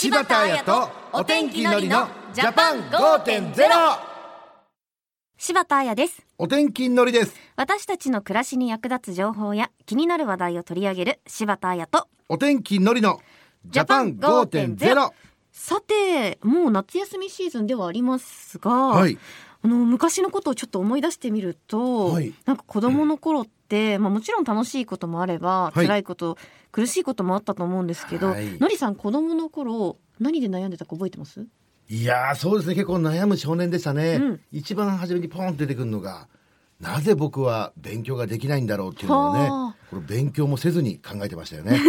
柴田彩とお天気のりのジャパン5.0柴田彩です。お天気のりです。私たちの暮らしに役立つ情報や気になる話題を取り上げる柴田彩とお天気のりのジャパン5.0さてもう夏休みシーズンではありますが、はいあの昔のことをちょっと思い出してみると、はい。なんか子供の頃って、まあ、もちろん楽しいこともあれば、はい。辛いこと苦しいこともあったと思うんですけど、はい。のりさん子供の頃何で悩んでたか覚えてます？いやーそうですね。結構悩む少年でしたね、うん。一番初めにポンと出てくるのがなぜ僕は勉強ができないんだろうっていうのをねはあ。これ勉強もせずに考えてましたよね。ね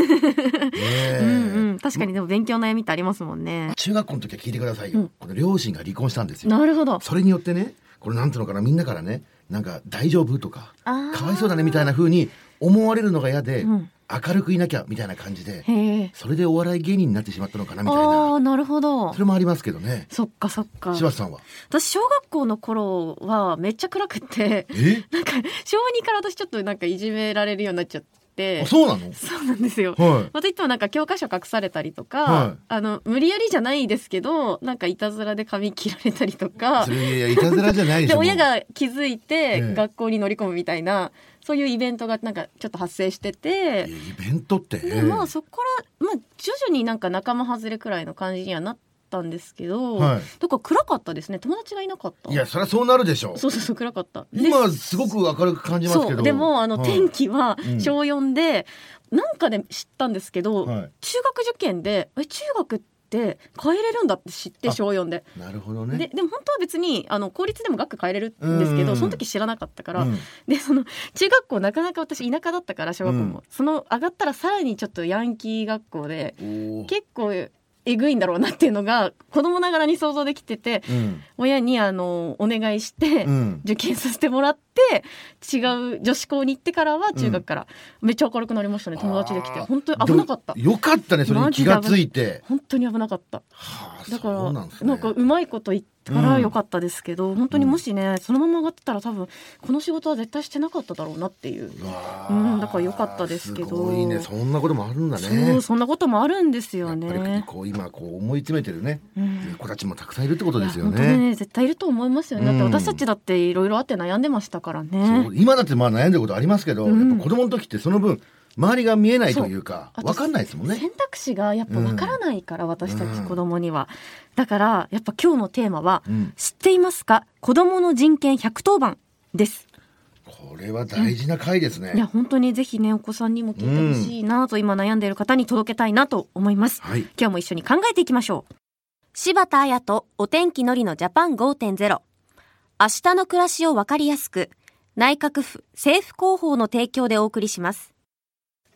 え。うんうん。確かにでも勉強の悩みってありますもんね。中学校の時は聞いてくださいよ、うん。この両親が離婚したんですよ。なるほど。それによってねこれなんていうのかなみんなからねなんか大丈夫とかかわいそうだねみたいな風に思われるのが嫌で、うん明るくいなきゃみたいな感じでそれでお笑い芸人になってしまったのかなみたいあな。あなるほど。それもありますけどね。そっかそっか。柴田さんは？私小学校の頃はめっちゃ暗くってえ？なんか小2から私ちょっとなんかいじめられるようになっちゃって。あそうなの？そうなんですよ。はまたいつもなんか教科書隠されたりとか、はい。あの無理やりじゃないですけどなんかいたずらで髪切られたりといか。いやいたずらじゃないで親が気づいえてえ学校に乗り込むみたいな、そういうイベントがなんかちょっと発生してて、イベントって？でまあそこから、まあ、徐々になんか仲間外れくらいの感じにはなったんですけど、はい。だから暗かったですね。友達がいなかった。いやそりゃそうなるでしょそうそうそう暗かった。で今すごく明るく感じますけど。でもあの、はい。天気はうん。小4で、なんかで知ったんですけど、はい。中学受験でえ中学って変えれるんだって知ってあ小4で。なるほどね。ででも本当は別にあの公立でも学区変えれるんですけうん。どその時知らなかったから、うん。でその中学校なかなか私田舎だったから小学校も、うん。その上がったらさらにちょっとヤンキー学校で結構えぐいんだろうなっていうのが子供ながらに想像できててうん。親にあのお願いして、うん。受験させてもらって違う女子校に行ってからは中学から。めっちゃ明るくなりましたね友達できて。本当に危なかった。よかったねそれに気がついて。本当に危なかった。はあだからなんね。なんかうまいこと言ったからよかったですけど、本当にもしねそのまま上がってたら多分この仕事は絶対してなかっただろうなっていう。うんだから良かったですけど。すごいね。そんなこともあるんだそねうそんなこともあるんですよやっぱりね。こう今こう思い詰めてるね、うん。子たちもたくさんいるってことですよね。ね絶対いると思いますよね、だってうん私たちだっていろいろあって悩んでましたからそねう今だってまあ悩んでることありますけど、うん。やっぱ子供の時ってその分周りが見えないというかそう。わかんないですもんね。選択肢がやっぱわからないから、私たうん。ち子供には。だからやっぱ今日のテーマは、うん。知っていますか？子供の人権110番です。これは大事な回ですね。いや本当にぜひねお子さんにも聞いてほしいなと、今悩んでいる方に届けたいなと思います。はい。今日も一緒に考えていきましょう。柴田彩とお天気のりのジャパン5.0明日の暮らしをわかりやすく内閣府政府広報の提供でお送りします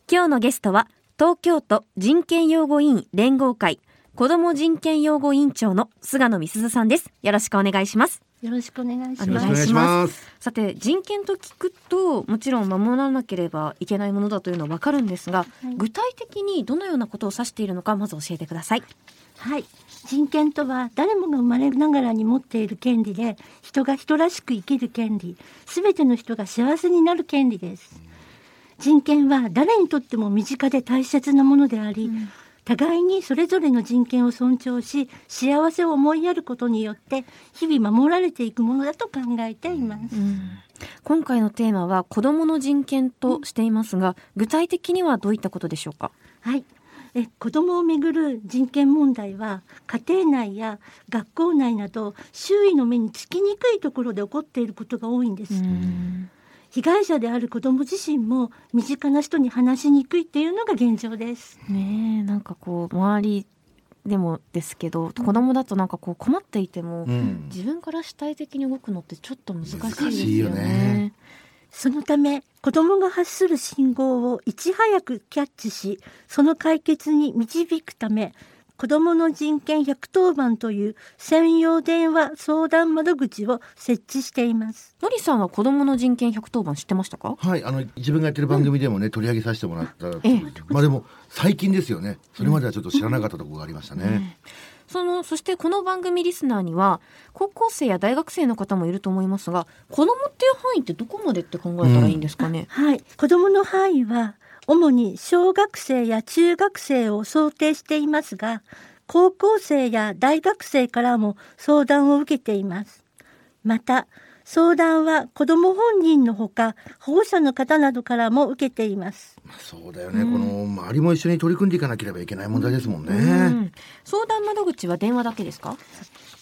今日のゲストは東京都人権擁護委員連合会子ども人権擁護委員長の菅野美鈴さんですよろしくお願いしますよろしくお願いしおます。よろしくお願いします。さて人権と聞くともちろん守らなければいけないものだというのはわかるんですが、はい具体的にどのようなことを指しているのかまず教えてくださいはい。人権とは誰もが生まれながらに持っている権利で、人が人らしく生きる権利、すべての人が幸せになる権利です。人権は誰にとっても身近で大切なものであり、互いにそれぞれの人権を尊重し、幸せを思いやることによって、日々守られていくものだと考えています。今回のテーマは子どもの人権としていますが具体的にはどういったことでしょうか？はい。え子どもをめぐる人権問題は家庭内や学校内など周囲の目につきにくいところで起こっていることが多いんです。被害者である子ども自身も身近な人に話しにくいっていうのが現状です。ねえなんかこう周りでもですけど子供だとなんかこう困っていても、うん。自分から主体的に動くのってちょっと難しいですよね。難しいよねそのため子どもが発する信号をいち早くキャッチしその解決に導くため子どもの人権110番という専用電話相談窓口を設置しています。のりさんは子どもの人権110番知ってましたか？はい、あの自分がやってる番組でもね、取り上げさせてもらったつもりで。えまあでも最近ですよね。それまではちょっと知らなかったところがありましたね。そのそしてこの番組リスナーには高校生や大学生の方もいると思いますが子供っていう範囲ってどこまでって考えたらいいんですかね、はい、子どもの範囲は主に小学生や中学生を想定していますが高校生や大学生からも相談を受けています。また、相談は子ども本人のほか保護者の方などからも受けています。まあそうだよね、この周りも一緒に取り組んでいかなければいけない問題ですもんね。うん相談窓口は電話だけですか？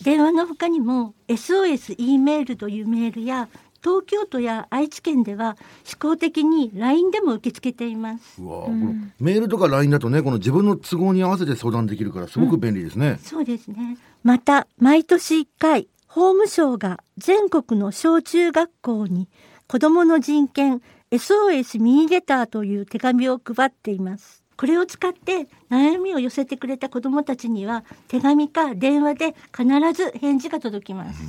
電話の他にも SOS E メールというメールや東京都や愛知県では試行的に LINE でも受け付けています。うわこのメールとか LINE だとねこの自分の都合に合わせて相談できるからすごく便利ですね。そうですね。また、毎年1回、法務省が全国の小中学校に子どもの人権 SOS ミニレターという手紙を配っています。これを使って悩みを寄せてくれた子どもたちには手紙か電話で必ず返事が届きます。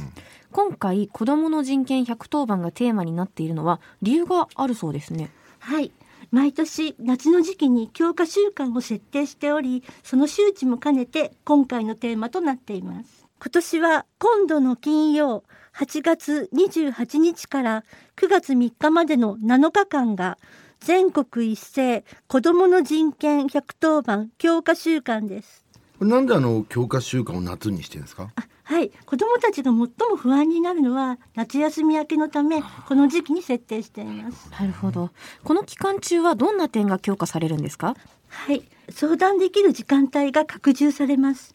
今回子どもの人権110番がテーマになっているのは理由があるそうですねはい。毎年夏の時期に強化週間を設定しており、その周知も兼ねて今回のテーマとなっています。今年は今度の金曜8月28日から9月3日までの7日間が全国一斉子どもの人権110番強化週間です。これなんであの強化週間を夏にしてるんですか？あはい。子どもたちが最も不安になるのは夏休み明けのため、この時期に設定しています。なるほどこの期間中はどんな点が強化されるんですか？はい。相談できる時間帯が拡充されます。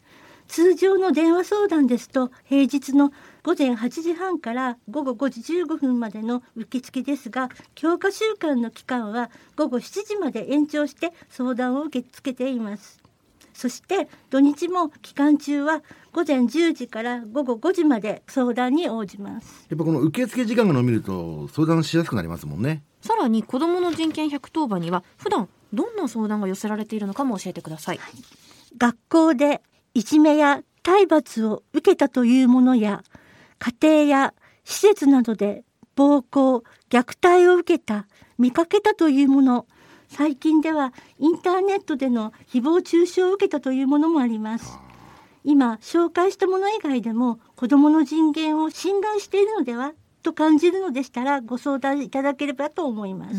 通常の電話相談ですと、平日の午前8時半から午後5時15分までの受付ですが、強化週間の期間は午後7時まで延長して相談を受け付けています。そして土日も期間中は午前10時から午後5時まで相談に応じます。やっぱこの受付時間が伸びると相談しやすくなりますもんね。さらに子どもの人権110番には普段どんな相談が寄せられているのかも教えてください、学校でいじめや体罰を受けたというものや家庭や施設などで暴行虐待を受けた見かけたというもの最近ではインターネットでの誹謗中傷を受けたというものもあります。今紹介したもの以外でも子どもの人権を侵害しているのではと感じるのでしたらご相談いただければと思います、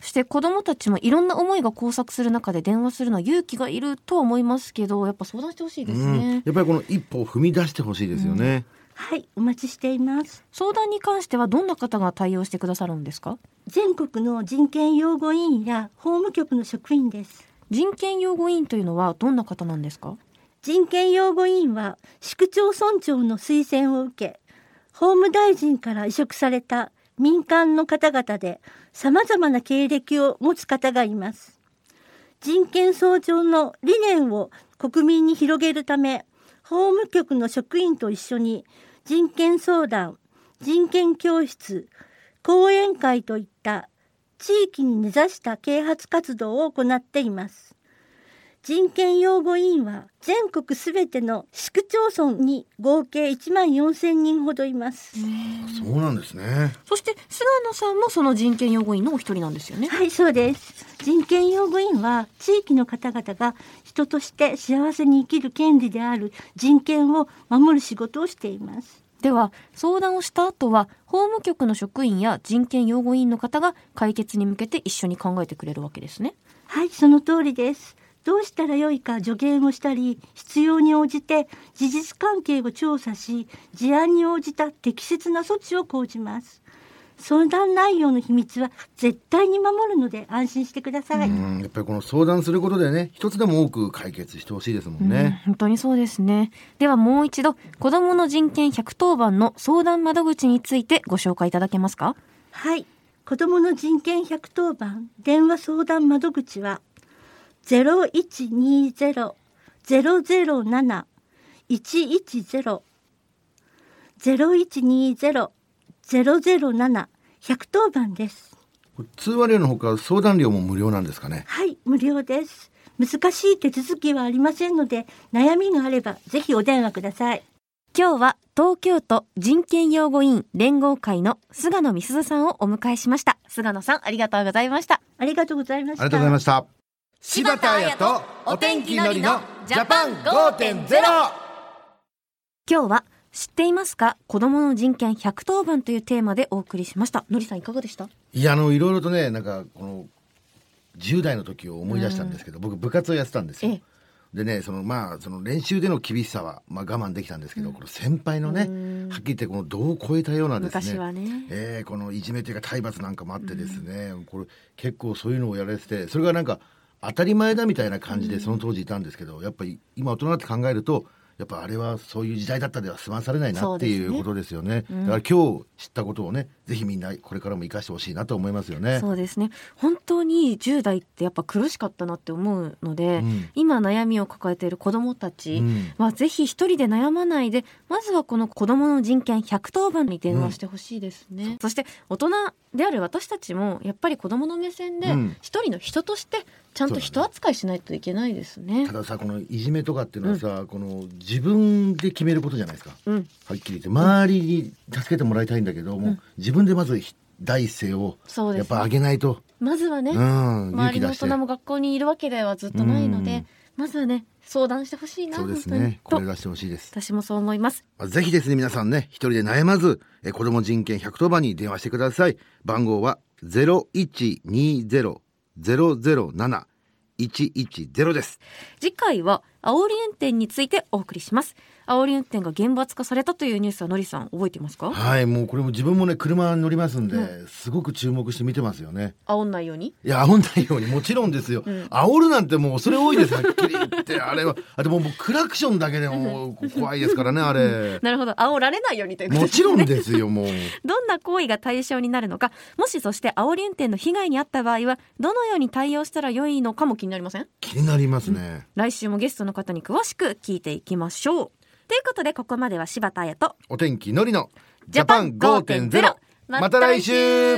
そして子どもたちもいろんな思いが交錯する中で電話するのは勇気がいるとは思いますけどやっぱ相談してほしいですうん、ね、やっぱりこの一歩を踏み出してほしいですよね。はいお待ちしています。相談に関してはどんな方が対応してくださるんですか？全国の人権擁護委員や法務局の職員です。人権擁護委員というのはどんな方なんですか？人権擁護委員は市区町村長の推薦を受け法務大臣から委嘱された民間の方々で様々な経歴を持つ方がいます。人権創造の理念を国民に広げるため法務局の職員と一緒に人権相談人権教室講演会といった地域に根ざした啓発活動を行っています。人権擁護委員は全国すべての市区町村に合計1万4000人ほどいます。そうなんですね。そして菅野さんもその人権擁護委員のお一人なんですよねはい、そうです。人権擁護委員は地域の方々が人として幸せに生きる権利である人権を守る仕事をしています。では相談をした後は法務局の職員や人権擁護委員の方が解決に向けて一緒に考えてくれるわけですねはい、その通りです。どうしたらよいか助言をしたり、必要に応じて事実関係を調査し、事案に応じた適切な措置を講じます。相談内容の秘密は絶対に守るので安心してください。うん、やっぱりこの相談することでね、一つでも多く解決してほしいですもんね。うん本当にそうですねではもう一度子どもの人権110番の相談窓口についてご紹介いただけますか？はい。子どもの人権110番電話相談窓口は0120-007-110 0120-007-110番です。通話料のほか相談料も無料なんですかね？はい、無料です。難しい手続きはありませんので、悩みがあればぜひお電話ください。今日は東京都人権擁護委員連合会の菅野美鈴さんをお迎えしました菅野さんありがとうございましたありがとうございました。ありがとうございました。柴田彩とお天気のりのジャパン5.0今日は知っていますか？子供の人権110番というテーマでお送りしました。のりさんいかがでした？いや、あの、いろいろとね、なんか、この、10代の時を思い出したんですけど、僕部活をやってたんですよ。ええ。でね、そのまあ、その練習での厳しさは、まあ我慢できたんですけど、この先輩のね、はっきり言ってこの度を超えたようなですね。ね。えーこのいじめというか体罰なんかもあってですね、これ結構そういうのをやられてて、それがなんか当たり前だみたいな感じでその当時いたんですけど、やっぱり今大人って考えると、やっぱあれはそういう時代だったでは済まされないなっていそうことですよね。だから今日知ったことをね、ぜひみんなこれからも生かしてほしいなと思いますよね。そうですね。本当に10代ってやっぱ苦しかったなって思うので、うん。今悩みを抱えている子どもたちうん。はぜひ一人で悩まないでまずはこの子どもの人権110番に電話してほしいですね、そして大人である私たちもやっぱり子どもの目線でうん。一人の人としてちゃんと人扱いしないといけないですね。たださこのいじめとかっていうのはさ、この自分で決めることじゃないですか。うん。はっきり言って。周りに助けてもらいたいんだけども、う自分でまず第一声をやっぱ上げないと。まずはね、うん周りの大人も学校にいるわけではずっとないので、うん。まずはね相談してほしいなそうですね。これと出してほしいです。私もそう思います。ぜひですね皆さんね一人で悩まずえ子ども人権110番に電話してください。番号は0120-007-110です。次回は煽り運転についてお送りします。煽り運転が厳罰化されたというニュースはのりさん覚えていますか？はいもうこれも自分もね車に乗りますんで、すごく注目して見てますよね。煽んないように？いや、煽んないように、もちろんですよ。煽るなんてもう、それ多いです、はっきり言って。あれは、あでももう、クラクションだけでも怖いですからね、あれ。なるほど。煽られないようにということもちろんですよ、もう。どんな行為が対象になるのか。もしそして煽り運転の被害に遭った場合はどのように対応したら良いのかも気になりません？気になりますね。来週もゲストの方に詳しく聞いていきましょう。ということでここまでは柴田彩とお天気のりの、ジャパン5.0また来週。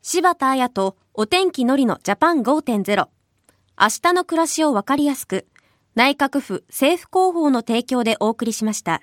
柴田彩とお天気のりのジャパン5.0明日の暮らしをわかりやすく内閣府政府広報の提供でお送りしました。